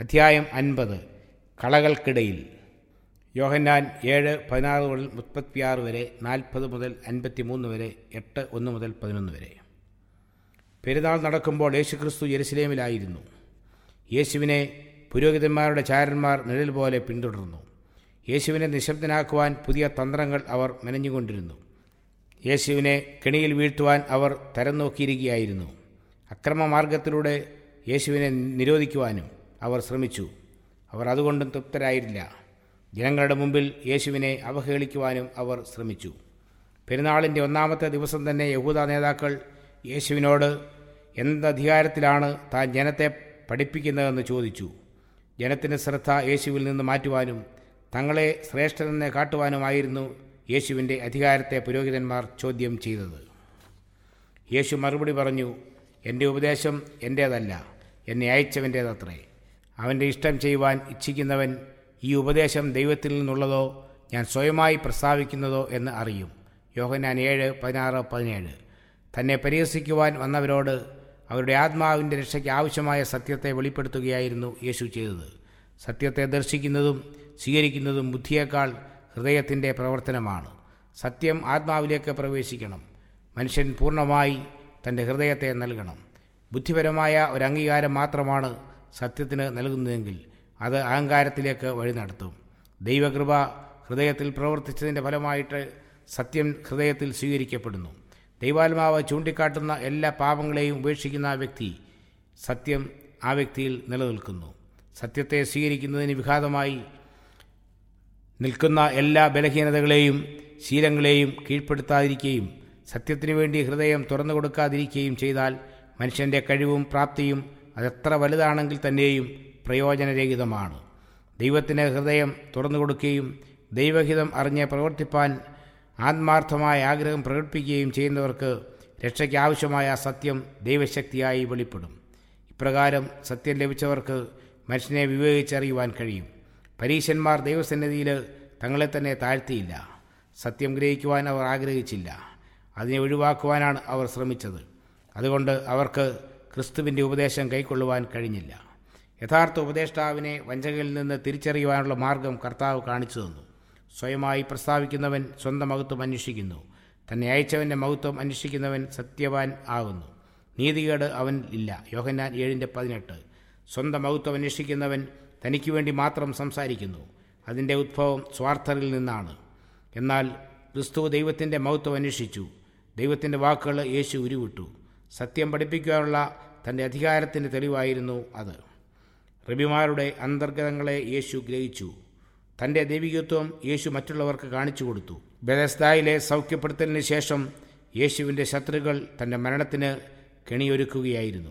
അധ്യായം അൻപത്. കളകൾക്കിടയിൽ. യോഹന്നാൻ ഏഴ് പതിനാറ് മുതൽ മുപ്പത്തിയാറ് വരെ നാൽപ്പത് മുതൽ അൻപത്തിമൂന്ന് വരെ എട്ട് ഒന്ന് മുതൽ പതിനൊന്ന് വരെ. പെരുന്നാൾ നടക്കുമ്പോൾ യേശുക്രിസ്തു യെരുസലേമിലായിരുന്നു യേശുവിനെ പുരോഹിതന്മാരുടെ ചാരന്മാർ നിഴൽ പോലെ പിന്തുടർന്നു. യേശുവിനെ നിശബ്ദനാക്കുവാൻ പുതിയ തന്ത്രങ്ങൾ അവർ മെനഞ്ഞുകൊണ്ടിരുന്നു. യേശുവിനെ കെണിയിൽ വീഴ്ത്തുവാൻ അവർ തരം നോക്കിയിരിക്കുകയായിരുന്നു. അക്രമമാർഗത്തിലൂടെ യേശുവിനെ നിരോധിക്കുവാനും അവർ ശ്രമിച്ചു. അവർ അതുകൊണ്ടും തൃപ്തരായില്ല ജനങ്ങളുടെ മുമ്പിൽ യേശുവിനെ അവഹേളിക്കുവാനും അവർ ശ്രമിച്ചു. പെരുന്നാളിന്റെ ഒന്നാമത്തെ ദിവസം തന്നെ യഹൂദ നേതാക്കൾ യേശുവിനോട് എന്തധികാരത്തിലാണ് താൻ ജനത്തെ പഠിപ്പിക്കുന്നതെന്ന് ചോദിച്ചു. ജനത്തിന്റെ ശ്രദ്ധ യേശുവിൽ നിന്ന് മാറ്റുവാനും തങ്ങളെ ശ്രേഷ്ഠനെന്ന് കാട്ടുവാനുമായിരുന്നു യേശുവിന്റെ അധികാരത്തെ പുരോഹിതന്മാർ ചോദ്യം ചെയ്തത്. യേശു മറുപടി പറഞ്ഞു എന്റെ ഉപദേശം എന്റേതല്ല എന്നെ അയച്ചവന്റേതത്രേ അവന്റെ ഇഷ്ടം ചെയ്യുവാൻ ഇച്ഛിക്കുന്നവൻ ഈ ഉപദേശം ദൈവത്തിൽ നിന്നുള്ളതോ ഞാൻ സ്വയമായി പ്രസ്താവിക്കുന്നതോ എന്ന് അറിയും. യോഹനാൻ ഏഴ് പതിനാറ് പതിനേഴ്. തന്നെ പരിഹസിക്കുവാൻ വന്നവരോട് അവരുടെ ആത്മാവിന്റെ രക്ഷയ്ക്ക് ആവശ്യമായ സത്യത്തെ വെളിപ്പെടുത്തുകയായിരുന്നു യേശു ചെയ്തത്. സത്യത്തെ ദർശിക്കുന്നതും സ്വീകരിക്കുന്നതും ബുദ്ധിയേക്കാൾ ഹൃദയത്തിന്റെ പ്രവർത്തനമാണ്. സത്യം ആത്മാവിലേക്ക് പ്രവേശിക്കണം. മനുഷ്യൻ പൂർണമായി തന്റെ ഹൃദയത്തെ നൽകണം. ബുദ്ധിപരമായ ഒരു അംഗീകാരം മാത്രമാണ് സത്യത്തിന് നൽകുന്നതെങ്കിൽ അത് അഹങ്കാരത്തിലേക്ക് വഴി നടത്തും. ദൈവകൃപ ഹൃദയത്തിൽ പ്രവർത്തിച്ചതിന്റെ ഫലമായിട്ട് സത്യം ഹൃദയത്തിൽ സ്വീകരിക്കപ്പെടുന്നു. ദൈവാത്മാവ് ചൂണ്ടിക്കാട്ടുന്ന എല്ലാ പാപങ്ങളെയും ഉപേക്ഷിക്കുന്ന ആ വ്യക്തി സത്യം ആ വ്യക്തിയിൽ നിലനിൽക്കുന്നു. സത്യത്തെ സ്വീകരിക്കുന്നതിന് വിഘാതമായി നിൽക്കുന്ന എല്ലാ ബലഹീനതകളെയും ശീലങ്ങളെയും കീഴ്പ്പെടുത്താതിരിക്കുകയും സത്യത്തിനു വേണ്ടി ഹൃദയം തുറന്നു കൊടുക്കാതിരിക്കുകയും ചെയ്താൽ മനുഷ്യന്റെ കഴിവും പ്രാപ്തിയും അതെത്ര വലുതാണെങ്കിൽ തന്നെയും പ്രയോജനരഹിതമാണ്. ദൈവത്തിന് ഹൃദയം തുറന്നു കൊടുക്കുകയും ദൈവഹിതം അറിഞ്ഞ് പ്രവർത്തിപ്പാൻ ആത്മാർത്ഥമായ ആഗ്രഹം പ്രകടിപ്പിക്കുകയും ചെയ്യുന്നവർക്ക് രക്ഷയ്ക്ക് ആവശ്യമായ സത്യം ദൈവശക്തിയായി വെളിപ്പെടും. ഇപ്രകാരം സത്യം ലഭിച്ചവർക്ക് മനുഷ്യനെ വിവേകിച്ചറിയുവാൻ കഴിയും. പരീശന്മാർ ദൈവസന്നിധിയിൽ തങ്ങളെ തന്നെ താഴ്ത്തിയില്ല. സത്യം ഗ്രഹിക്കുവാൻ അവർ ആഗ്രഹിച്ചില്ല. അതിനെ ഒഴിവാക്കുവാനാണ് അവർ ശ്രമിച്ചത്. അതുകൊണ്ട് അവർക്ക് ക്രിസ്തുവിന്റെ ഉപദേശം കൈക്കൊള്ളുവാൻ കഴിഞ്ഞില്ല. യഥാർത്ഥ ഉപദേഷ്ടാവിനെ വഞ്ചകയിൽ നിന്ന് തിരിച്ചറിയുവാനുള്ള മാർഗം കർത്താവ് കാണിച്ചു തന്നു. സ്വയമായി പ്രസ്താവിക്കുന്നവൻ സ്വന്തം മഹത്വം അന്വേഷിക്കുന്നു. തന്നെ അയച്ചവന്റെ മഹത്വം അന്വേഷിക്കുന്നവൻ സത്യവാൻ ആകുന്നു. നീതികേട് അവൻ ഇല്ല. യോഹന്നാൻ ഏഴിന്റെ പതിനെട്ട്. സ്വന്തം മഹത്വം അന്വേഷിക്കുന്നവൻ തനിക്ക് വേണ്ടി മാത്രം സംസാരിക്കുന്നു. അതിന്റെ ഉദ്ഭവം സ്വാർത്ഥരിൽ നിന്നാണ്. എന്നാൽ ക്രിസ്തു ദൈവത്തിന്റെ മഹത്വം അന്വേഷിച്ചു. ദൈവത്തിന്റെ വാക്കുകൾ യേശു ഉരുവിട്ടു. സത്യം പഠിപ്പിക്കാനുള്ള തന്റെ അധികാരത്തിന്റെ തെളിവായിരുന്നു അത്. റബിമാരുടെ അന്തർഗതങ്ങളെ യേശു ഗ്രഹിച്ചു. തന്റെ ദൈവികത്വം യേശു മറ്റുള്ളവർക്ക് കാണിച്ചു കൊടുത്തു. ബെദസ്തായിലെ സൗഖ്യപ്പെടുത്തലിന് ശേഷം യേശുവിന്റെ ശത്രുക്കൾ തന്റെ മരണത്തിന് കെണിയൊരുക്കുകയായിരുന്നു.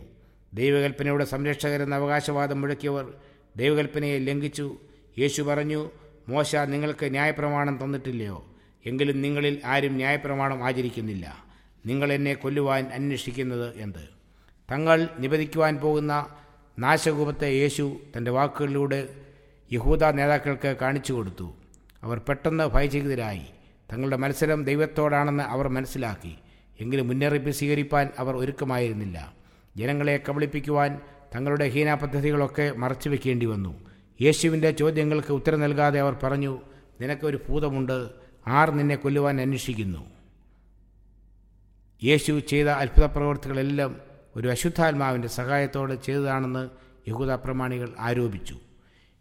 ദൈവകൽപ്പനയുടെ സംരക്ഷകരെന്ന അവകാശവാദം മുഴക്കിയവർ ദൈവകൽപ്പനയെ ലംഘിച്ചു. യേശു പറഞ്ഞു മോശ നിങ്ങൾക്ക് ന്യായപ്രമാണം തന്നിട്ടില്ലയോ? എങ്കിലും നിങ്ങളിൽ ആരും ന്യായപ്രമാണം ആചരിക്കുന്നില്ല. നിങ്ങൾ എന്നെ കൊല്ലുവാൻ അന്വേഷിക്കുന്നത് എന്ത്? തങ്ങൾ നിപതിക്കുവാൻ പോകുന്ന നാശകൂപത്തെ യേശു തന്റെ വാക്കുകളിലൂടെ യഹൂദ നേതാക്കൾക്ക് കാണിച്ചു കൊടുത്തു. അവർ പെട്ടെന്ന് ഭയചകിതരായി. തങ്ങളുടെ മത്സരം ദൈവത്തോടാണെന്ന് അവർ മനസ്സിലാക്കി. എങ്കിലും മുന്നറിയിപ്പ് സ്വീകരിപ്പാൻ അവർ ഒരുക്കമായിരുന്നില്ല. ജനങ്ങളെ കബളിപ്പിക്കുവാൻ തങ്ങളുടെ ഹീന പദ്ധതികളൊക്കെ മറച്ചു വെക്കേണ്ടി വന്നു. യേശുവിന്റെ ചോദ്യങ്ങൾക്ക് ഉത്തരം നൽകാതെ അവർ പറഞ്ഞു നിനക്കൊരു ഭൂതമുണ്ട്. ആർ നിന്നെ കൊല്ലുവാൻ അന്വേഷിക്കുന്നു? യേശു ചെയ്ത അത്ഭുത പ്രവർത്തികളെല്ലാം ഒരു അശുദ്ധാത്മാവിന്റെ സഹായത്തോടെ ചെയ്തതാണെന്ന് യഹൂദ പ്രമാണികൾ ആരോപിച്ചു.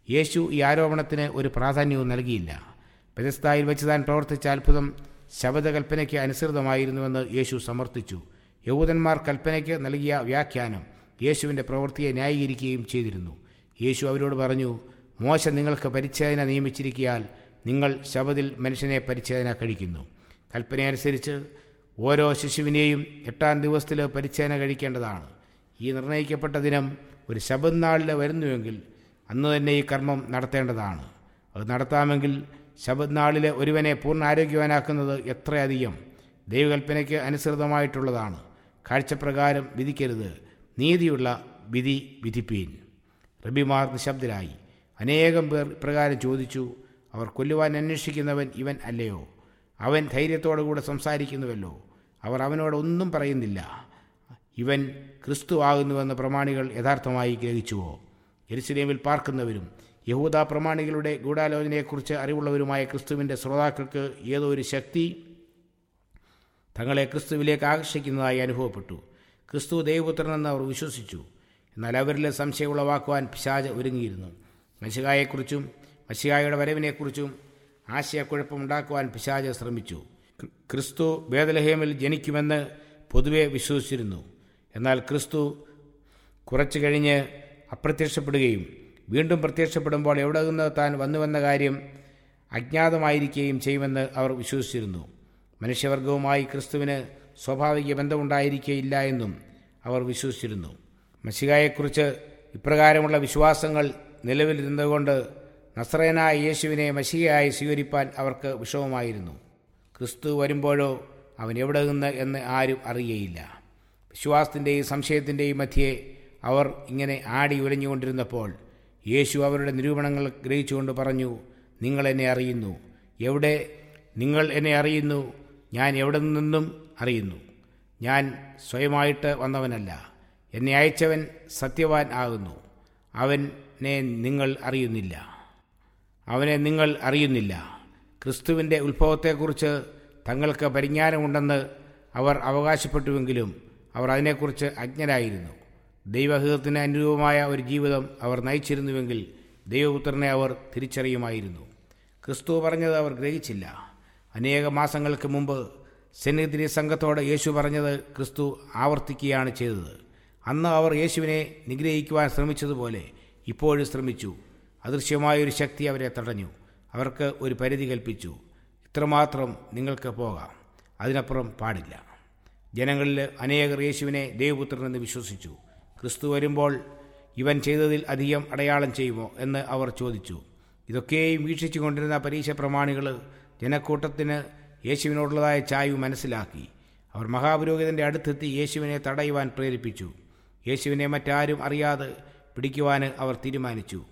യേശു ഈ ആരോപണത്തിന് ഒരു പ്രാധാന്യവും നൽകിയില്ല. പെതസ്തായിൽ വെച്ച് താൻ പ്രവർത്തിച്ച അത്ഭുതം ശബദകൽപ്പനയ്ക്ക് അനുസൃതമായിരുന്നുവെന്ന് യേശു സമർത്ഥിച്ചു. യഹൂദന്മാർ കൽപ്പനയ്ക്ക് നൽകിയ വ്യാഖ്യാനം യേശുവിന്റെ പ്രവൃത്തിയെ ന്യായീകരിക്കുകയും ചെയ്തിരുന്നു. യേശു അവരോട് പറഞ്ഞു മോശ നിങ്ങൾക്ക് പരിച്ഛേദന നിയമിച്ചിരിക്കിയാൽ നിങ്ങൾ ശബദിൽ മനുഷ്യനെ പരിച്ഛേദന കഴിക്കുന്നു. കൽപ്പനയനുസരിച്ച് ഓരോ ശിശുവിനെയും എട്ടാം ദിവസത്തിൽ പരിച്ഛേന കഴിക്കേണ്ടതാണ്. ഈ നിർണയിക്കപ്പെട്ട ദിനം ഒരു ശബദ് നാളിൽ വരുന്നുവെങ്കിൽ അന്ന് തന്നെ ഈ കർമ്മം നടത്തേണ്ടതാണ്. അത് നടത്താമെങ്കിൽ ശബദ് നാളിലെ ഒരുവനെ പൂർണ ആരോഗ്യവാനാക്കുന്നത് എത്രയധികം ദൈവകൽപ്പനയ്ക്ക് അനുസൃതമായിട്ടുള്ളതാണ്. കാഴ്ചപ്രകാരം വിധിക്കരുത്. നീതിയുള്ള വിധി വിധിപ്പീൻ. റബിമാർ നിശബ്ദരായി. അനേകം പേർ ഇപ്രകാരം ചോദിച്ചു അവർ കൊല്ലുവാൻ അന്വേഷിക്കുന്നവൻ ഇവൻ അല്ലയോ? അവൻ ധൈര്യത്തോടുകൂടെ സംസാരിക്കുന്നുവല്ലോ. അവർ അവനോട് ഒന്നും പറയുന്നില്ല. ഇവൻ ക്രിസ്തു ആകുന്നുവെന്ന് പ്രമാണികൾ യഥാർത്ഥമായി ഗ്രഹിച്ചുവോ? എരുസലേമിൽ പാർക്കുന്നവരും യഹൂദ പ്രമാണികളുടെ ഗൂഢാലോചനയെക്കുറിച്ച് അറിവുള്ളവരുമായ ക്രിസ്തുവിന്റെ ശ്രോതാക്കൾക്ക് ഏതോ ഒരു ശക്തി തങ്ങളെ ക്രിസ്തുവിലേക്ക് ആകർഷിക്കുന്നതായി അനുഭവപ്പെട്ടു. ക്രിസ്തു ദൈവപുത്രനെന്ന് അവർ വിശ്വസിച്ചു. എന്നാൽ അവരിലെ സംശയം ഉളവാക്കുവാൻ പിശാജ് ഒരുങ്ങിയിരുന്നു. മഷികായെക്കുറിച്ചും മഷികായുടെ വരവിനെക്കുറിച്ചും ആശയക്കുഴപ്പമുണ്ടാക്കുവാൻ പിശാജ് ശ്രമിച്ചു. ക്രിസ്തു ബേദലഹേമിൽ ജനിക്കുമെന്ന് പൊതുവെ വിശ്വസിച്ചിരുന്നു. എന്നാൽ ക്രിസ്തു കുറച്ചു കഴിഞ്ഞ് അപ്രത്യക്ഷപ്പെടുകയും വീണ്ടും പ്രത്യക്ഷപ്പെടുമ്പോൾ എവിടെ നിന്ന് താൻ വന്നുവെന്ന കാര്യം അജ്ഞാതമായിരിക്കുകയും ചെയ്യുമെന്ന് അവർ വിശ്വസിച്ചിരുന്നു. മനുഷ്യവർഗവുമായി ക്രിസ്തുവിന് സ്വാഭാവിക ബന്ധമുണ്ടായിരിക്കുകയില്ല എന്നും അവർ വിശ്വസിച്ചിരുന്നു. മഷികായെക്കുറിച്ച് ഇപ്രകാരമുള്ള വിശ്വാസങ്ങൾ നിലവിലിരുന്നതുകൊണ്ട് നസ്രയനായ യേശുവിനെ മഷിയായി സ്വീകരിപ്പാൻ അവർക്ക് വിഷമമായിരുന്നു. ക്രിസ്തു വരുമ്പോഴോ അവൻ എവിടെ നിന്ന് എന്ന് ആരും അറിയയില്ല. വിശ്വാസത്തിന്റെയും സംശയത്തിന്റെയും മധ്യേ അവർ ഇങ്ങനെ ആടി ഉലഞ്ഞുകൊണ്ടിരുന്നപ്പോൾ യേശു അവരുടെ നിരൂപണങ്ങൾ ഗ്രഹിച്ചുകൊണ്ട് പറഞ്ഞു നിങ്ങൾ എന്നെ അറിയുന്നു. എവിടെ നിങ്ങൾ എന്നെ അറിയുന്നു? ഞാൻ എവിടെ നിന്നും അറിയുന്നു? ഞാൻ സ്വയമായിട്ട് വന്നവനല്ല. എന്നെ അയച്ചവൻ സത്യവാൻ ആകുന്നു. അവനെ നിങ്ങൾ അറിയുന്നില്ല. അവനെ നിങ്ങൾ അറിയുന്നില്ല. ക്രിസ്തുവിന്റെ ഉത്ഭവത്തെക്കുറിച്ച് തങ്ങൾക്ക് പരിജ്ഞാനമുണ്ടെന്ന് അവർ അവകാശപ്പെട്ടുവെങ്കിലും അവർ അതിനെക്കുറിച്ച് അജ്ഞരായിരുന്നു. ദൈവഹിതത്തിന് അനുരൂപമായ ഒരു ജീവിതം അവർ നയിച്ചിരുന്നുവെങ്കിൽ ദൈവപുത്രനെ അവർ തിരിച്ചറിയുമായിരുന്നു. ക്രിസ്തു പറഞ്ഞത് അവർ ഗ്രഹിച്ചില്ല. അനേക മാസങ്ങൾക്ക് മുമ്പ് സെന്നിധിരി സംഘത്തോട് യേശു പറഞ്ഞത് ക്രിസ്തു ആവർത്തിക്കുകയാണ് ചെയ്തത്. അന്ന് അവർ യേശുവിനെ നിഗ്രഹിക്കുവാൻ ശ്രമിച്ചതുപോലെ ഇപ്പോഴും ശ്രമിച്ചു. അദൃശ്യമായ ഒരു ശക്തി അവരെ തടഞ്ഞു. അവർക്ക് ഒരു പരിധി കൽപ്പിച്ചു. ഇത്രമാത്രം നിങ്ങൾക്ക് പോകാം. അതിനപ്പുറം പാടില്ല. ജനങ്ങളിൽ അനേകർ യേശുവിനെ ദൈവപുത്രനെന്ന് വിശ്വസിച്ചു. ക്രിസ്തു വരുമ്പോൾ ഇവൻ ചെയ്തതിൽ അധികം അടയാളം ചെയ്യുമോ എന്ന് അവർ ചോദിച്ചു. ഇതൊക്കെയും വീക്ഷിച്ചു കൊണ്ടിരുന്ന പരീക്ഷ പ്രമാണികൾ ജനക്കൂട്ടത്തിന് യേശുവിനോടുള്ളതായ ചായ്വ് മനസ്സിലാക്കി. അവർ മഹാപുരോഹിതന്റെ അടുത്തെത്തി യേശുവിനെ തടയുവാൻ പ്രേരിപ്പിച്ചു. യേശുവിനെ മറ്റാരും അറിയാതെ പിടിക്കുവാൻ അവർ തീരുമാനിച്ചു.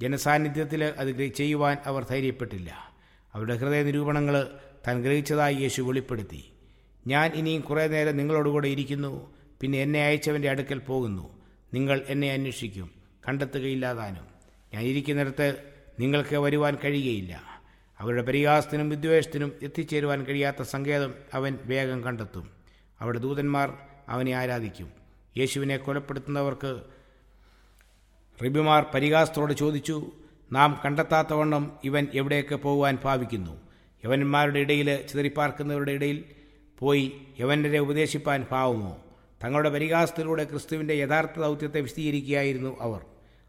ജനസാന്നിധ്യത്തിൽ അത് ചെയ്യുവാൻ അവർ ധൈര്യപ്പെട്ടില്ല. അവരുടെ ഹൃദയ നിരൂപണങ്ങൾ താൻ ഗ്രഹിച്ചതായി യേശു വെളിപ്പെടുത്തി. ഞാൻ ഇനിയും കുറേ നേരം നിങ്ങളോടുകൂടെ ഇരിക്കുന്നു. പിന്നെ എന്നെ അയച്ചവന്റെ അടുക്കൽ പോകുന്നു. നിങ്ങൾ എന്നെ അന്വേഷിക്കും. കണ്ടെത്തുകയില്ലാതാനും. ഞാൻ ഇരിക്കുന്നിടത്ത് നിങ്ങൾക്ക് വരുവാൻ കഴിയുകയില്ല. അവരുടെ പരിഹാസത്തിനും വിദ്വേഷത്തിനും എത്തിച്ചേരുവാൻ കഴിയാത്ത സങ്കേതം അവൻ വേഗം കണ്ടെത്തും. അവിടെ ദൂതന്മാർ അവനെ ആരാധിക്കും. യേശുവിനെ കൊലപ്പെടുത്തുന്നവർക്ക് റിബിമാർ പരിഹാസത്തോട് ചോദിച്ചു നാം കണ്ടെത്താത്തവണ്ണം ഇവൻ എവിടെയൊക്കെ പോകുവാൻ ഭാവിക്കുന്നു? യവന്മാരുടെ ഇടയിൽ ചിതറിപ്പാർക്കുന്നവരുടെ ഇടയിൽ പോയി യവനരെ ഉപദേശിപ്പാൻ ഭാവമോ തങ്ങളുടെ പരിഹാസത്തിലൂടെ ക്രിസ്തുവിന്റെ യഥാർത്ഥ ദൗത്യത്തെ വിശദീകരിക്കുകയായിരുന്നു അവർ.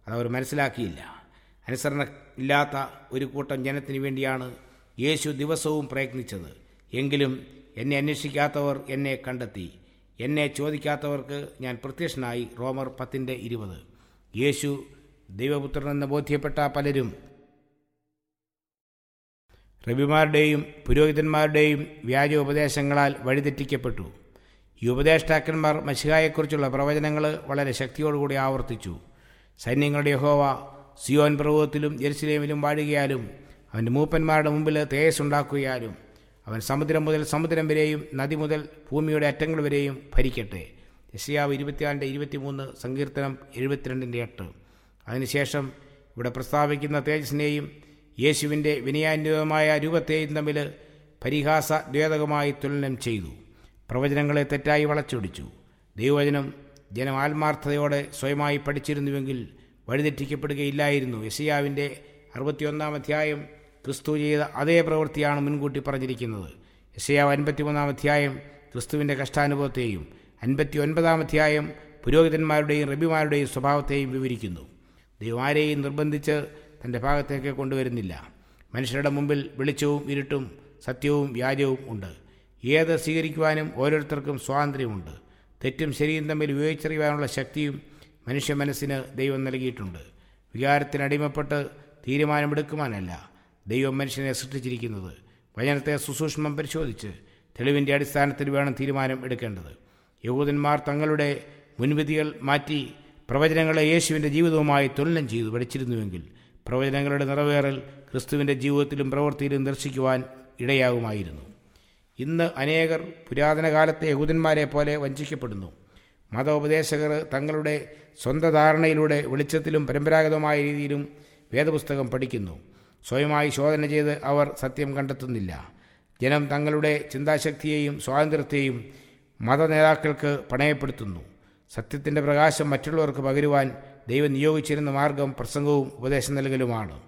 അതവർ മനസ്സിലാക്കിയില്ല. അനുസരണ ഇല്ലാത്ത ഒരു കൂട്ടം ജനത്തിന് വേണ്ടിയാണ് യേശു ദിവസവും പ്രയത്നിച്ചത്. എങ്കിലും എന്നെ അന്വേഷിക്കാത്തവർ എന്നെ കണ്ടെത്തി. എന്നെ ചോദിക്കാത്തവർക്ക് ഞാൻ പ്രത്യക്ഷനായി. റോമർ പത്തിന്റെ ഇരുപത്. യേശു ദൈവപുത്രനെന്ന് ബോധ്യപ്പെട്ട പലരും. റബിമാരുടെയും പുരോഹിതന്മാരുടെയും വ്യാജ ഉപദേശങ്ങളാൽ വഴിതെറ്റിക്കപ്പെട്ടു. ഈ ഉപദേഷ്ടാക്കന്മാർ മഷിഹായെക്കുറിച്ചുള്ള പ്രവചനങ്ങൾ വളരെ ശക്തിയോടുകൂടി ആവർത്തിച്ചു. സൈന്യങ്ങളുടെ യഹോവ സിയോൻ പർവതത്തിലും ജെറുസലേമിലും വാഴുകയാലും അവന്റെ മൂപ്പന്മാരുടെ മുമ്പിൽ തേജസ്സുണ്ടാക്കുകയാലും അവൻ സമുദ്രം മുതൽ സമുദ്രം വരെയും നദി മുതൽ ഭൂമിയുടെ അറ്റങ്ങൾ വരെയും ഭരിക്കട്ടെ. യശയാവ് ഇരുപത്തിനാലിന്റെ ഇരുപത്തിമൂന്ന് സങ്കീർത്തനം എഴുപത്തിരണ്ടിന്റെ എട്ട്. അതിനുശേഷം ഇവിടെ പ്രസ്താവിക്കുന്ന തേജസ്സിനെയും യേശുവിന്റെ വിനയാന്വിതമായ രൂപത്തെയും തമ്മിൽ പരിഹാസ ദ്വേതകമായി തുലനം ചെയ്തു. പ്രവചനങ്ങളെ തെറ്റായി വളച്ചൊടിച്ചു. ദൈവവചനം ജനം ആത്മാർത്ഥതയോടെ സ്വയമായി പഠിച്ചിരുന്നുവെങ്കിൽ വഴിതെറ്റിക്കപ്പെടുകയില്ലായിരുന്നു. യശയാവിന്റെ അറുപത്തിയൊന്നാം അധ്യായം ക്രിസ്തു ചെയ്ത അതേ പ്രവൃത്തിയാണ് മുൻകൂട്ടി പറഞ്ഞിരിക്കുന്നത്. യശയാവ് അൻപത്തിമൂന്നാം അധ്യായം ക്രിസ്തുവിന്റെ കഷ്ടാനുഭവത്തെയും അൻപത്തി ഒൻപതാം അധ്യായം പുരോഹിതന്മാരുടെയും റബിമാരുടെയും സ്വഭാവത്തെയും വിവരിക്കുന്നു. ദൈവം ആരെയും നിർബന്ധിച്ച് തന്റെ ഭാഗത്തേക്ക് കൊണ്ടുവരുന്നില്ല. മനുഷ്യരുടെ മുമ്പിൽ വെളിച്ചവും ഇരുട്ടും സത്യവും വ്യാജവും ഉണ്ട്. ഏത് സ്വീകരിക്കുവാനും ഓരോരുത്തർക്കും സ്വാതന്ത്ര്യമുണ്ട്. തെറ്റും ശരിയും തമ്മിൽ വിവേചിച്ചറിയുവാനുള്ള ശക്തിയും മനുഷ്യ മനസ്സിന് ദൈവം നൽകിയിട്ടുണ്ട്. വികാരത്തിനടിമപ്പെട്ട് തീരുമാനമെടുക്കുവാനല്ല ദൈവം മനുഷ്യനെ സൃഷ്ടിച്ചിരിക്കുന്നത്. വചനത്തെ സുസൂക്ഷ്മം പരിശോധിച്ച് തെളിവിന്റെ അടിസ്ഥാനത്തിൽ വേണം തീരുമാനം എടുക്കേണ്ടത്. യഹൂദന്മാർ തങ്ങളുടെ മുൻവിധികൾ മാറ്റി പ്രവചനങ്ങളെ യേശുവിന്റെ ജീവിതവുമായി തുലനം ചെയ്തു. പഠിച്ചിരുന്നുവെങ്കിൽ പ്രവചനങ്ങളുടെ നിറവേറൽ ക്രിസ്തുവിന്റെ ജീവിതത്തിലും പ്രവൃത്തിയിലും ദർശിക്കുവാൻ ഇടയാകുമായിരുന്നു. ഇന്ന് അനേകർ പുരാതന കാലത്തെ യഹൂദന്മാരെ പോലെ വഞ്ചിക്കപ്പെടുന്നു. മതോപദേശകർ തങ്ങളുടെ സ്വന്തം ധാരണയിലൂടെ വെളിച്ചത്തിലും പരമ്പരാഗതമായ രീതിയിലും വേദപുസ്തകം പഠിക്കുന്നു. സ്വയമായി ശോധന ചെയ്ത് അവർ സത്യം കണ്ടെത്തുന്നില്ല. ജനം തങ്ങളുടെ ചിന്താശക്തിയെയും സ്വാതന്ത്ര്യത്തെയും മതനേതാക്കൾക്ക് പണയപ്പെടുത്തുന്നു. സത്യത്തിന്റെ പ്രകാശം മറ്റുള്ളവർക്ക് പകരുവാൻ ദൈവം നിയോഗിച്ചിരുന്ന മാർഗം പ്രസംഗവും ഉപദേശം നൽകലുമാണ്.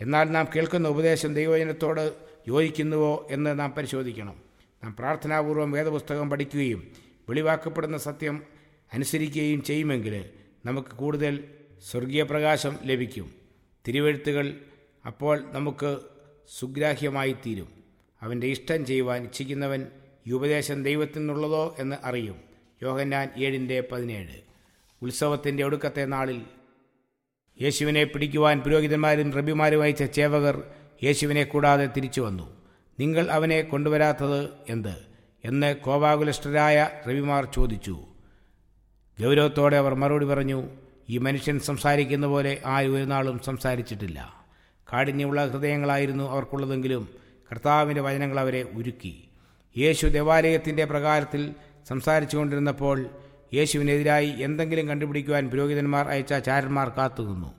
എന്നാൽ നാം കേൾക്കുന്ന ഉപദേശം ദൈവജനത്തോട് യോജിക്കുന്നുവോ എന്ന് നാം പരിശോധിക്കണം. നാം പ്രാർത്ഥനാപൂർവം വേദപുസ്തകം പഠിക്കുകയും വെളിവാക്കപ്പെടുന്ന സത്യം അനുസരിക്കുകയും ചെയ്യുമെങ്കിൽ നമുക്ക് കൂടുതൽ സ്വർഗീയ പ്രകാശം ലഭിക്കും. തിരുവഴുത്തുകൾ അപ്പോൾ നമുക്ക് സുഗ്രാഹ്യമായി തീരും അവന്റെ ഇഷ്ടം ചെയ്യുവാൻ ഇച്ഛിക്കുന്നവൻ ഈ ഉപദേശം ദൈവത്തിൽ നിന്നുള്ളതോ എന്ന് അറിയും. യോഹന്നാൻ ഏഴിന്റെ പതിനേഴ്. ഉത്സവത്തിന്റെ ഒടുക്കത്തെ നാളിൽ യേശുവിനെ പിടിക്കുവാൻ പുരോഹിതന്മാരും റബിമാരും അയച്ച ചേവകർ യേശുവിനെ കൂടാതെ തിരിച്ചു വന്നു. നിങ്ങൾ അവനെ കൊണ്ടുവരാത്തത് എന്ത്? എന്ന് കോപാകുലഷ്ടരായ റബിമാർ ചോദിച്ചു. ഗൗരവത്തോടെ അവർ മറുപടി പറഞ്ഞു ഈ മനുഷ്യൻ സംസാരിക്കുന്ന പോലെ ആരും ഒരു നാളും സംസാരിച്ചിട്ടില്ല. കാഠിന്യമുള്ള ഹൃദയങ്ങളായിരുന്നു അവർക്കുള്ളതെങ്കിലും കർത്താവിന്റെ വചനങ്ങൾ അവരെ ഉരുക്കി. യേശു ദേവാലയത്തിന്റെ പ്രകാരത്തിൽ സംസാരിച്ചു കൊണ്ടിരുന്നപ്പോൾ യേശുവിനെതിരായി എന്തെങ്കിലും കണ്ടുപിടിക്കുവാൻ പുരോഹിതന്മാർ അയച്ച ചാരന്മാർ കാത്തുനിന്നു.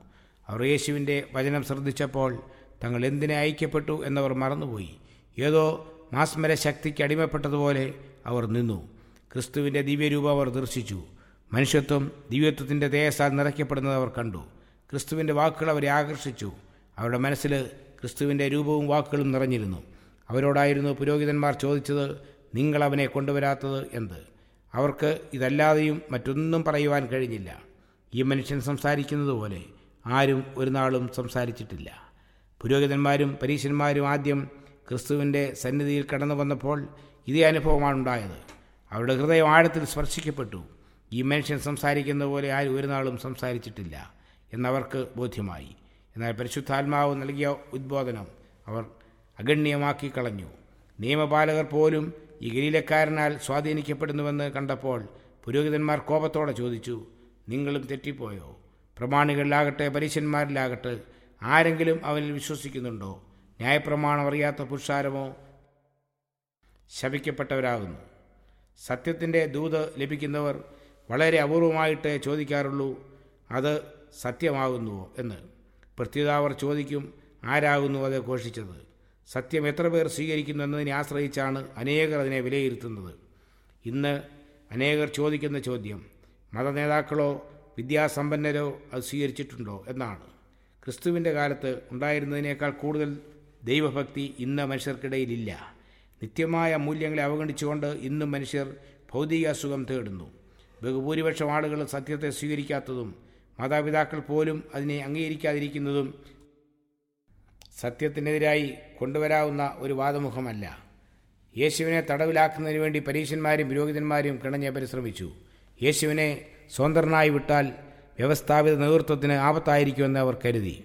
അവർ യേശുവിന്റെ വചനം ശ്രദ്ധിച്ചപ്പോൾ തങ്ങൾ എന്തിനെ ഐക്യപ്പെട്ടു എന്നവർ മറന്നുപോയി. ഏതോ മാസ്മര ശക്തിക്ക് അടിമപ്പെട്ടതുപോലെ അവർ നിന്നു. ക്രിസ്തുവിന്റെ ദിവ്യരൂപം അവർ ദർശിച്ചു. മനുഷ്യത്വം ദിവ്യത്വത്തിന്റെ തേജസ്സാൽ നിറയ്ക്കപ്പെടുന്നത് അവർ കണ്ടു. ക്രിസ്തുവിന്റെ വാക്കുകൾ അവരെ ആകർഷിച്ചു. അവരുടെ മനസ്സിൽ ക്രിസ്തുവിന്റെ രൂപവും വാക്കുകളും നിറഞ്ഞിരുന്നു. അവരോടായിരുന്നു പുരോഹിതന്മാർ ചോദിച്ചത് നിങ്ങൾ അവനെ കൊണ്ടുവരാത്തത് എന്ത്? അവർക്ക് ഇതല്ലാതെയും മറ്റൊന്നും പറയുവാൻ കഴിഞ്ഞില്ല. ഈ മനുഷ്യൻ സംസാരിക്കുന്നത് പോലെ ആരും ഒരു നാളും സംസാരിച്ചിട്ടില്ല. പുരോഹിതന്മാരും പരീശന്മാരും ആദ്യം ക്രിസ്തുവിന്റെ സന്നിധിയിൽ കടന്നു വന്നപ്പോൾ ഇതേ അനുഭവമാണ് ഉണ്ടായത്. അവരുടെ ഹൃദയം ആഴത്തിൽ സ്പർശിക്കപ്പെട്ടു. ഈ മനുഷ്യൻ സംസാരിക്കുന്ന പോലെ ആരും ഒരു നാളും സംസാരിച്ചിട്ടില്ല എന്നവർക്ക് ബോധ്യമായി. എന്നാൽ പരിശുദ്ധാത്മാവ് നൽകിയ ഉദ്ബോധനം അവർ അഗണ്യമാക്കി കളഞ്ഞു. നിയമപാലകർ പോലും ഈ ഗലീലക്കാരനാൽ സ്വാധീനിക്കപ്പെടുന്നുവെന്ന് കണ്ടപ്പോൾ പുരോഹിതന്മാർ കോപത്തോടെ ചോദിച്ചു നിങ്ങളും തെറ്റിപ്പോയോ? പ്രമാണികളിലാകട്ടെ പരീശന്മാരിലാകട്ടെ ആരെങ്കിലും അവനിൽ വിശ്വസിക്കുന്നുണ്ടോ? ന്യായപ്രമാണം അറിയാത്ത പുരുഷാരമോ? ശപിക്കപ്പെട്ടവരാകുന്നു. സത്യത്തിന്റെ ദൂത് ലഭിക്കുന്നവർ വളരെ അപൂർവമായിട്ട് ചോദിക്കാറുള്ളൂ അത് സത്യമാകുന്നുവോ? എന്ന്. പ്രത്യുതാവർ ചോദിക്കും ആരാകുന്നു അത് ഘോഷിച്ചത്? സത്യം എത്ര പേർ സ്വീകരിക്കുന്നു എന്നതിനെ ആശ്രയിച്ചാണ് അനേകർ അതിനെ വിലയിരുത്തുന്നത്. ഇന്ന് അനേകർ ചോദിക്കുന്ന ചോദ്യം മത നേതാക്കളോ വിദ്യാസമ്പന്നരോ അത് സ്വീകരിച്ചിട്ടുണ്ടോ എന്നാണ്. ക്രിസ്തുവിന്റെ കാലത്ത് ഉണ്ടായിരുന്നതിനേക്കാൾ കൂടുതൽ ദൈവഭക്തി ഇന്ന് മനുഷ്യർക്കിടയിലില്ല. നിത്യമായ മൂല്യങ്ങളെ അവഗണിച്ചുകൊണ്ട് ഇന്നും മനുഷ്യർ ഭൗതിക അസുഖം തേടുന്നു. ബഹുഭൂരിപക്ഷം ആളുകൾ സത്യത്തെ സ്വീകരിക്കാത്തതും മാതാപിതാക്കൾ പോലും അതിനെ അംഗീകരിക്കാതിരിക്കുന്നതും സത്യത്തിനെതിരായി കൊണ്ടുവരാവുന്ന ഒരു വാദമുഖമല്ല. യേശുവിനെ തടവിലാക്കുന്നതിന് വേണ്ടി പരീശന്മാരും പുരോഹിതന്മാരും കിണഞ്ഞ് പരിശ്രമിച്ചു. യേശുവിനെ സ്വതന്ത്രനായി വിട്ടാൽ വ്യവസ്ഥാപിത നേതൃത്വത്തിന് ആപത്തായിരിക്കുമെന്ന് അവർ കരുതി.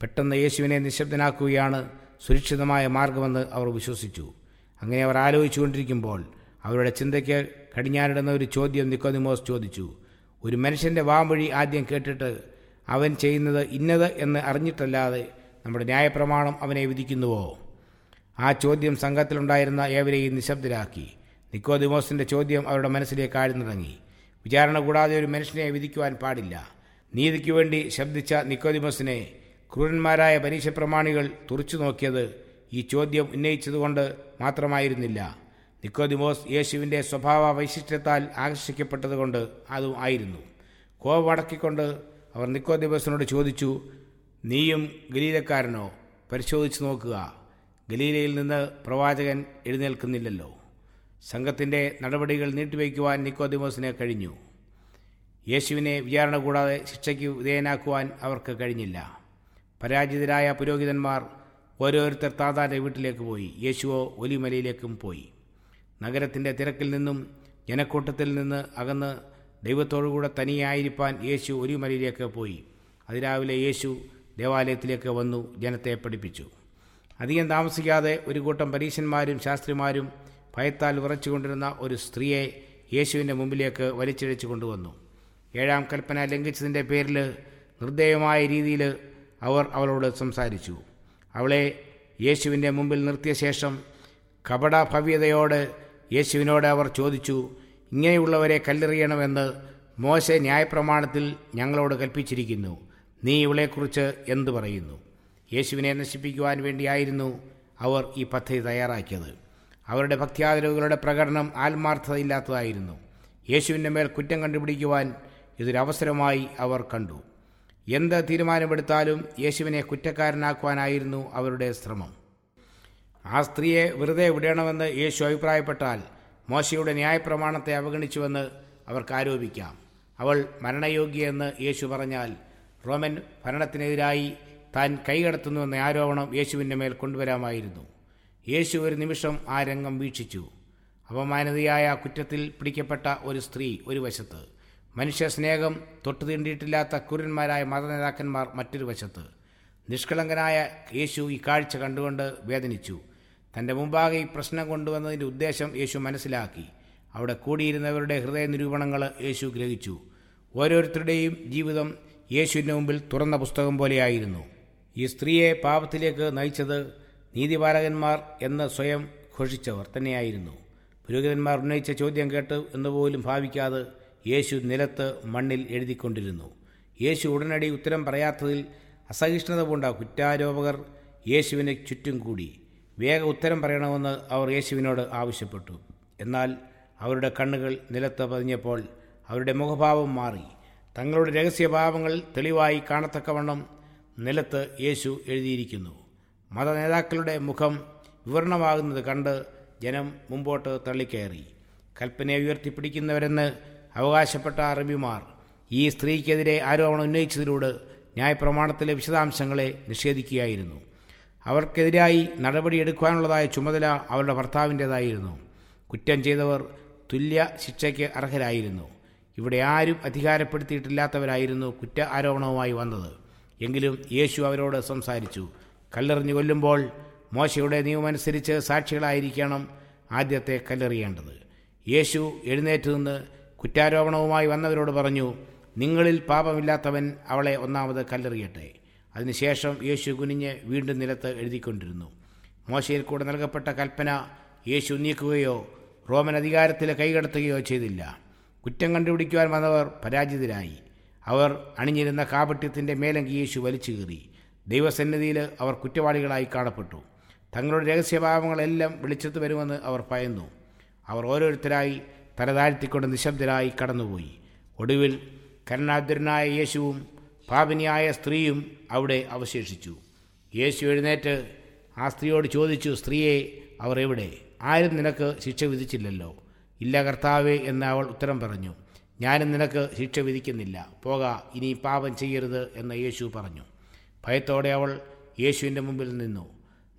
പെട്ടെന്ന് യേശുവിനെ നിശബ്ദനാക്കുകയാണ് സുരക്ഷിതമായ മാർഗമെന്ന് അവർ വിശ്വസിച്ചു. അങ്ങനെ അവർ ആലോചിച്ചുകൊണ്ടിരിക്കുമ്പോൾ അവരുടെ ചിന്തയ്ക്ക് കടിഞ്ഞാനിടുന്ന ഒരു ചോദ്യം നിക്കോദിമോസ് ചോദിച്ചു. ഒരു മനുഷ്യന്റെ വാമൊഴി ആദ്യം കേട്ടിട്ട് അവൻ ചെയ്യുന്നത് ഇന്നത് എന്ന് അറിഞ്ഞിട്ടല്ലാതെ നമ്മുടെ ന്യായപ്രമാണം അവനെ വിധിക്കുന്നുവോ? ആ ചോദ്യം സംഘത്തിലുണ്ടായിരുന്ന ഏവരെയും നിശബ്ദരാക്കി. നിക്കോദിമോസിന്റെ ചോദ്യം അവരുടെ മനസ്സിലേക്ക് ആഴ്ന്നിറങ്ങി. വിചാരണ കൂടാതെ ഒരു മനുഷ്യനെ വിധിക്കുവാൻ പാടില്ല. നീതിക്ക് വേണ്ടി ശബ്ദിച്ച നിക്കോദിമോസിനെ ക്രൂരന്മാരായ പരീക്ഷപ്രമാണികൾ തുറച്ചു നോക്കിയത് ഈ ചോദ്യം ഉന്നയിച്ചതുകൊണ്ട് മാത്രമായിരുന്നില്ല. നിക്കോദിമോസ് യേശുവിന്റെ സ്വഭാവ വൈശിഷ്ട്യത്താൽ ആകർഷിക്കപ്പെട്ടതുകൊണ്ട് അതും ആയിരുന്നു. കോപമടക്കിക്കൊണ്ട് അവർ നിക്കോദിമോസിനോട് ചോദിച്ചു നീയും ഗലീലക്കാരനോ പരിശോധിച്ചു നോക്കുക. ഗലീലയിൽ നിന്ന് പ്രവാചകൻ എഴുന്നേൽക്കുന്നില്ലല്ലോ. സംഘത്തിന്റെ നടപടികൾ നീട്ടിവയ്ക്കുവാൻ നിക്കോദിമോസിന് കഴിഞ്ഞു. യേശുവിനെ വിചാരണ കൂടാതെ ശിക്ഷയ്ക്ക് വിധേയനാക്കുവാൻ അവർക്ക് കഴിഞ്ഞില്ല. പരാജിതരായ പുരോഹിതന്മാർ ഓരോരുത്തർ താതാന്റെ വീട്ടിലേക്ക് പോയി. യേശുവോ ഒലിമലയിലേക്കും പോയി. നഗരത്തിന്റെ തിരക്കിൽ നിന്നും ജനക്കൂട്ടത്തിൽ നിന്ന് അകന്ന് ദൈവത്തോടുകൂടെ തനിയായിരിക്കാൻ യേശു ഒലിമലയിലേക്ക് പോയി. അതിരാവിലെ യേശു ദേവാലയത്തിലേക്ക് വന്നു ജനത്തെ പഠിപ്പിച്ചു. അധികം താമസിക്കാതെ ഒരു കൂട്ടം പരീശന്മാരും ശാസ്ത്രിമാരും ഭയത്താൽ വിറച്ചുകൊണ്ടിരുന്ന ഒരു സ്ത്രീയെ യേശുവിന്റെ മുമ്പിലേക്ക് വലിച്ചിഴച്ചു കൊണ്ടുവന്നു. ഏഴാം കൽപ്പന ലംഘിച്ചതിന്റെ പേരിൽ നിർദ്ദയമായ രീതിയിൽ അവർ അവളോട് സംസാരിച്ചു. അവളെ യേശുവിന്റെ മുമ്പിൽ നിർത്തിയ ശേഷം കപടഭവ്യതയോട് യേശുവിനോട് അവർ ചോദിച്ചു ഇങ്ങനെയുള്ളവരെ കല്ലെറിയണമെന്ന് മോശ ന്യായപ്രമാണത്തിൽ ഞങ്ങളോട് കൽപ്പിച്ചിരിക്കുന്നു. നീ ഇവളെക്കുറിച്ച് എന്തു പറയുന്നു? യേശുവിനെ നശിപ്പിക്കുവാൻ വേണ്ടിയായിരുന്നു അവർ ഈ പദ്ധതി തയ്യാറാക്കിയത്. അവരുടെ ഭക്തിയാദരവുകളുടെ പ്രകടനം ആത്മാർത്ഥതയില്ലാത്തതായിരുന്നു. യേശുവിന്റെ മേൽ കുറ്റം കണ്ടുപിടിക്കുവാൻ ഇതൊരവസരമായി അവർ കണ്ടു. എന്ത് തീരുമാനമെടുത്താലും യേശുവിനെ കുറ്റക്കാരനാക്കുവാനായിരുന്നു അവരുടെ ശ്രമം. ആ സ്ത്രീയെ വെറുതെ വിടണമെന്ന് യേശു അഭിപ്രായപ്പെട്ടാൽ മോശയുടെ ന്യായപ്രമാണത്തെ അവഗണിച്ചുവെന്ന് അവർക്ക് ആരോപിക്കാം. അവൾ മരണയോഗ്യയെന്ന് യേശു പറഞ്ഞാൽ റോമൻ ഭരണത്തിനെതിരായി താൻ കൈകടത്തുന്നുവെന്ന ആരോപണം യേശുവിന്റെ മേൽ കൊണ്ടുവരാമായിരുന്നു. യേശു ഒരു നിമിഷം ആ രംഗം വീക്ഷിച്ചു. അപമാനതയായ കുറ്റത്തിൽ പിടിക്കപ്പെട്ട ഒരു സ്ത്രീ ഒരു വശത്ത്. മനുഷ്യ സ്നേഹം തൊട്ടു തീണ്ടിയിട്ടില്ലാത്ത കുരന്മാരായ മതനേതാക്കന്മാർ മറ്റൊരു വശത്ത്. നിഷ്കളങ്കനായ യേശു ഈ കാഴ്ച കണ്ടുകൊണ്ട് വേദനിച്ചു. തന്റെ മുമ്പാകെ ഈ പ്രശ്നം കൊണ്ടുവന്നതിന്റെ ഉദ്ദേശം യേശു മനസ്സിലാക്കി. അവിടെ കൂടിയിരുന്നവരുടെ ഹൃദയ നിരൂപണങ്ങൾ യേശു ഗ്രഹിച്ചു. ഓരോരുത്തരുടെയും ജീവിതം യേശുവിന്റെ മുമ്പിൽ തുറന്ന പുസ്തകം പോലെയായിരുന്നു. ഈ സ്ത്രീയെ പാപത്തിലേക്ക് നയിച്ചത് നീതിപാലകന്മാർ എന്ന് സ്വയം ഘോഷിച്ചവർ തന്നെയായിരുന്നു. പുരോഹിതന്മാർ ഉന്നയിച്ച ചോദ്യം കേട്ട് എന്നുപോലും ഭാവിക്കാതെ യേശു നിലത്ത് മണ്ണിൽ എഴുതിക്കൊണ്ടിരുന്നു. യേശു ഉടനടി ഉത്തരം പറയാത്തതിൽ അസഹിഷ്ണുത പൂണ്ട കുറ്റാരോപകർ യേശുവിനെ ചുറ്റും കൂടി. വേഗ ഉത്തരം പറയണമെന്ന് അവർ യേശുവിനോട് ആവശ്യപ്പെട്ടു. എന്നാൽ അവരുടെ കണ്ണുകൾ നിലത്ത് പതിഞ്ഞപ്പോൾ അവരുടെ മുഖഭാവം മാറി. തങ്ങളുടെ രഹസ്യഭാവങ്ങൾ തെളിവായി കാണത്തക്കവണ്ണം നിലത്ത് യേശു എഴുതിയിരിക്കുന്നു. മത നേതാക്കളുടെ മുഖം വിവരണമാകുന്നത് കണ്ട് ജനം മുമ്പോട്ട് തള്ളിക്കയറി. കൽപ്പനയെ ഉയർത്തിപ്പിടിക്കുന്നവരെന്ന് അവകാശപ്പെട്ട അറബിമാർ ഈ സ്ത്രീക്കെതിരെ ആരോപണം ഉന്നയിച്ചതിലൂടെ ന്യായപ്രമാണത്തിലെ വിശദാംശങ്ങളെ നിഷേധിക്കുകയായിരുന്നു. അവർക്കെതിരായി നടപടിയെടുക്കുവാനുള്ളതായ ചുമതല അവരുടെ ഭർത്താവിന്റേതായിരുന്നു. കുറ്റം ചെയ്തവർ തുല്യ ശിക്ഷയ്ക്ക് അർഹരായിരുന്നു. ഇവിടെ ആരും അധികാരപ്പെടുത്തിയിട്ടില്ലാത്തവരായിരുന്നു കുറ്റ ആരോപണവുമായി വന്നത്. എങ്കിലും യേശു അവരോട് സംസാരിച്ചു. കല്ലെറിഞ്ഞു കൊല്ലുമ്പോൾ മോശയുടെ നിയമമനുസരിച്ച് സാക്ഷികളായിരിക്കണം ആദ്യത്തെ കല്ലെറിയേണ്ടത്. യേശു എഴുന്നേറ്റ് നിന്ന് കുറ്റാരോപണവുമായി വന്നവരോട് പറഞ്ഞു നിങ്ങളിൽ പാപമില്ലാത്തവൻ അവളെ ഒന്നാമത് കല്ലെറിയട്ടെ. അതിനുശേഷം യേശു കുനിഞ്ഞ് വീണ്ടും നിലത്ത് എഴുതിക്കൊണ്ടിരുന്നു. മോശയിൽ കൂടെ നൽകപ്പെട്ട കൽപ്പന യേശു നീക്കുകയോ റോമൻ അധികാരത്തിൽ കൈകടത്തുകയോ ചെയ്തില്ല. കുറ്റം കണ്ടുപിടിക്കുവാൻ വന്നവർ പരാജിതരായി. അവർ അണിഞ്ഞിരുന്ന കാപട്യത്തിന്റെ മേലങ്കി യേശു വലിച്ചു കീറി. ദൈവസന്നിധിയിൽ അവർ കുറ്റവാളികളായി കാണപ്പെട്ടു. തങ്ങളുടെ രഹസ്യഭാവങ്ങളെല്ലാം വെളിച്ചത്ത് വരുമെന്ന് അവർ ഭയന്നു. അവർ ഓരോരുത്തരായി തലതാഴ്ത്തിക്കൊണ്ട് നിശബ്ദരായി കടന്നുപോയി. ഒടുവിൽ കരുണാദ്രനായ യേശുവും പാപിനിയായ സ്ത്രീയും അവിടെ അവശേഷിച്ചു. യേശു എഴുന്നേറ്റ് ആ സ്ത്രീയോട് ചോദിച്ചു സ്ത്രീയെ അവർ എവിടെ? ആരും നിനക്ക് ശിക്ഷ വിധിച്ചില്ലല്ലോ. ഇല്ല കർത്താവേ എന്ന് അവൾ ഉത്തരം പറഞ്ഞു. ഞാനും നിനക്ക് ശിക്ഷ വിധിക്കുന്നില്ല. പോക ഇനി പാപം ചെയ്യരുത് എന്ന് യേശു പറഞ്ഞു. ഭയത്തോടെ അവൾ യേശുവിന്റെ മുമ്പിൽ നിന്നു.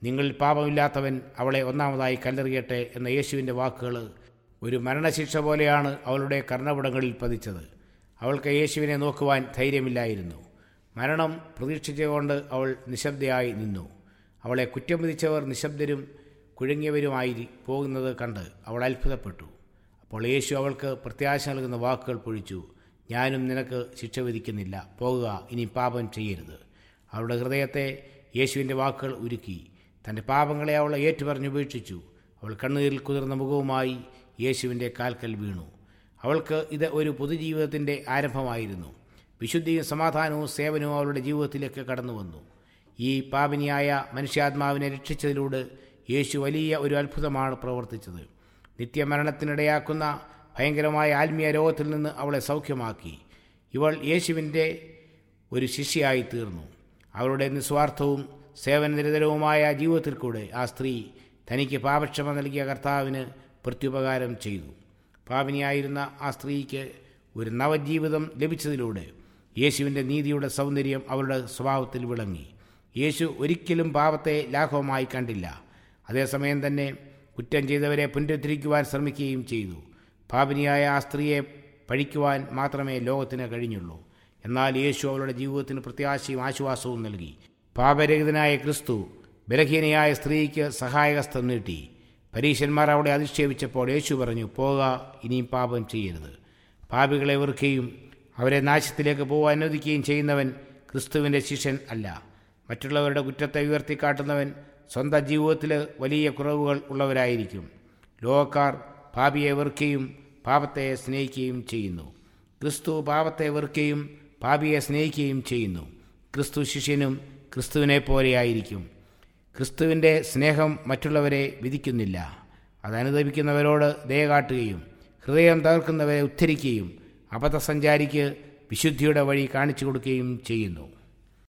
നിങ്ങളിൽ പാപമില്ലാത്തവൻ അവളെ ഒന്നാമതായി കല്ലെറിയട്ടെ എന്ന യേശുവിന്റെ വാക്കുകൾ ഒരു മരണശിക്ഷ പോലെയാണ് അവളുടെ കർണപടങ്ങളിൽ പതിച്ചത്. അവൾക്ക് യേശുവിനെ നോക്കുവാൻ ധൈര്യമില്ലായിരുന്നു. മരണം പ്രതീക്ഷിച്ചുകൊണ്ട് അവൾ നിശബ്ദയായി നിന്നു. അവളെ കുറ്റം വിധിച്ചവർ നിശബ്ദരും കുഴുങ്ങിയവരുമായി പോകുന്നത് കണ്ട് അവൾ അത്ഭുതപ്പെട്ടു. അപ്പോൾ യേശു അവൾക്ക് പ്രത്യാശ നൽകുന്ന വാക്കുകൾ പൊഴിച്ചു. ഞാനും നിനക്ക് ശിക്ഷ വിധിക്കുന്നില്ല. പോകുക ഇനി പാപം ചെയ്യരുത്. അവളുടെ ഹൃദയത്തെ യേശുവിന്റെ വാക്കുകൾ ഉരുക്കി. തന്റെ പാപങ്ങളെ അവൾ ഏറ്റുപറഞ്ഞുപേക്ഷിച്ചു അവൾ കണ്ണുനീരിൽ കുതിർന്ന മുഖവുമായി യേശുവിന്റെ കാൽക്കൽ വീണു. അവൾക്ക് ഇത് ഒരു പൊതുജീവിതത്തിന്റെ ആരംഭമായിരുന്നു. വിശുദ്ധിയും സമാധാനവും സേവനവും അവളുടെ ജീവിതത്തിലേക്ക് കടന്നു വന്നു. ഈ പാപിനിയായ മനുഷ്യാത്മാവിനെ രക്ഷിച്ചതിലൂടെ യേശു വലിയ ഒരു അത്ഭുതമാണ് പ്രവർത്തിച്ചത്. നിത്യമരണത്തിനിടയാക്കുന്ന ഭയങ്കരമായ ആത്മീയ രോഗത്തിൽ നിന്ന് അവളെ സൗഖ്യമാക്കി. ഇവൾ യേശുവിന്റെ ഒരു ശിഷ്യയായി തീർന്നു അവളുടെ നിസ്വാർത്ഥവും സേവനനിരതരവുമായ ജീവിതത്തിൽ കൂടെ ആ സ്ത്രീ തനിക്ക് പാപക്ഷമ നൽകിയ കർത്താവിന് പ്രത്യുപകാരം ചെയ്തു. പാപിനിയായിരുന്ന ആ സ്ത്രീക്ക് ഒരു നവജീവിതം ലഭിച്ചതിലൂടെ യേശുവിന്റെ നീതിയുടെ സൗന്ദര്യം അവരുടെ സ്വഭാവത്തിൽ വിളങ്ങി. യേശു ഒരിക്കലും പാപത്തെ ലാഘവമായി കണ്ടില്ല. അതേസമയം തന്നെ കുറ്റം ചെയ്തവരെ പുനരുദ്ധരിക്കുവാൻ ശ്രമിക്കുകയും ചെയ്തു. പാപിനിയായ ആ സ്ത്രീയെ പഴിക്കുവാൻ മാത്രമേ ലോകത്തിന് കഴിഞ്ഞുള്ളൂ. എന്നാൽ യേശു അവളുടെ ജീവിതത്തിന് പ്രത്യാശയും ആശ്വാസവും നൽകി. പാപരഹിതനായ ക്രിസ്തു ബലഹീനയായ സ്ത്രീക്ക് സഹായഹസ്തം നീട്ടി. പരീശന്മാർ അവിടെ അധിക്ഷേപിച്ചപ്പോൾ യേശു പറഞ്ഞു പോക ഇനിയും പാപം ചെയ്യരുത്. പാപികളെ വെറുക്കുകയും അവരെ നാശത്തിലേക്ക് പോകാൻ അനുവദിക്കുകയും ചെയ്യുന്നവൻ ക്രിസ്തുവിന്റെ ശിഷ്യൻ അല്ല. മറ്റുള്ളവരുടെ കുറ്റത്തെ ഉയർത്തിക്കാട്ടുന്നവൻ സ്വന്തം ജീവിതത്തിൽ വലിയ കുറവുകൾ ഉള്ളവരായിരിക്കും. ലോകക്കാർ പാപിയെ വെറുക്കുകയും പാപത്തെ സ്നേഹിക്കുകയും ചെയ്യുന്നു. ക്രിസ്തു പാപത്തെ വെറുക്കുകയും പാപിയെ സ്നേഹിക്കുകയും ചെയ്യുന്നു. ക്രിസ്തു ശിഷ്യനും ക്രിസ്തുവിനെ പോലെയായിരിക്കും ക്രിസ്തുവിന്റെ സ്നേഹം മറ്റുള്ളവരെ വിധിക്കുന്നില്ല. അതനുദപിക്കുന്നവരോട് ദയ കാട്ടുകയും ഹൃദയം തകർക്കുന്നവരെ ഉദ്ധരിക്കുകയും അബദ്ധസഞ്ചാരിക്ക് വിശുദ്ധിയുടെ വഴി കാണിച്ചു കൊടുക്കുകയും ചെയ്യുന്നു.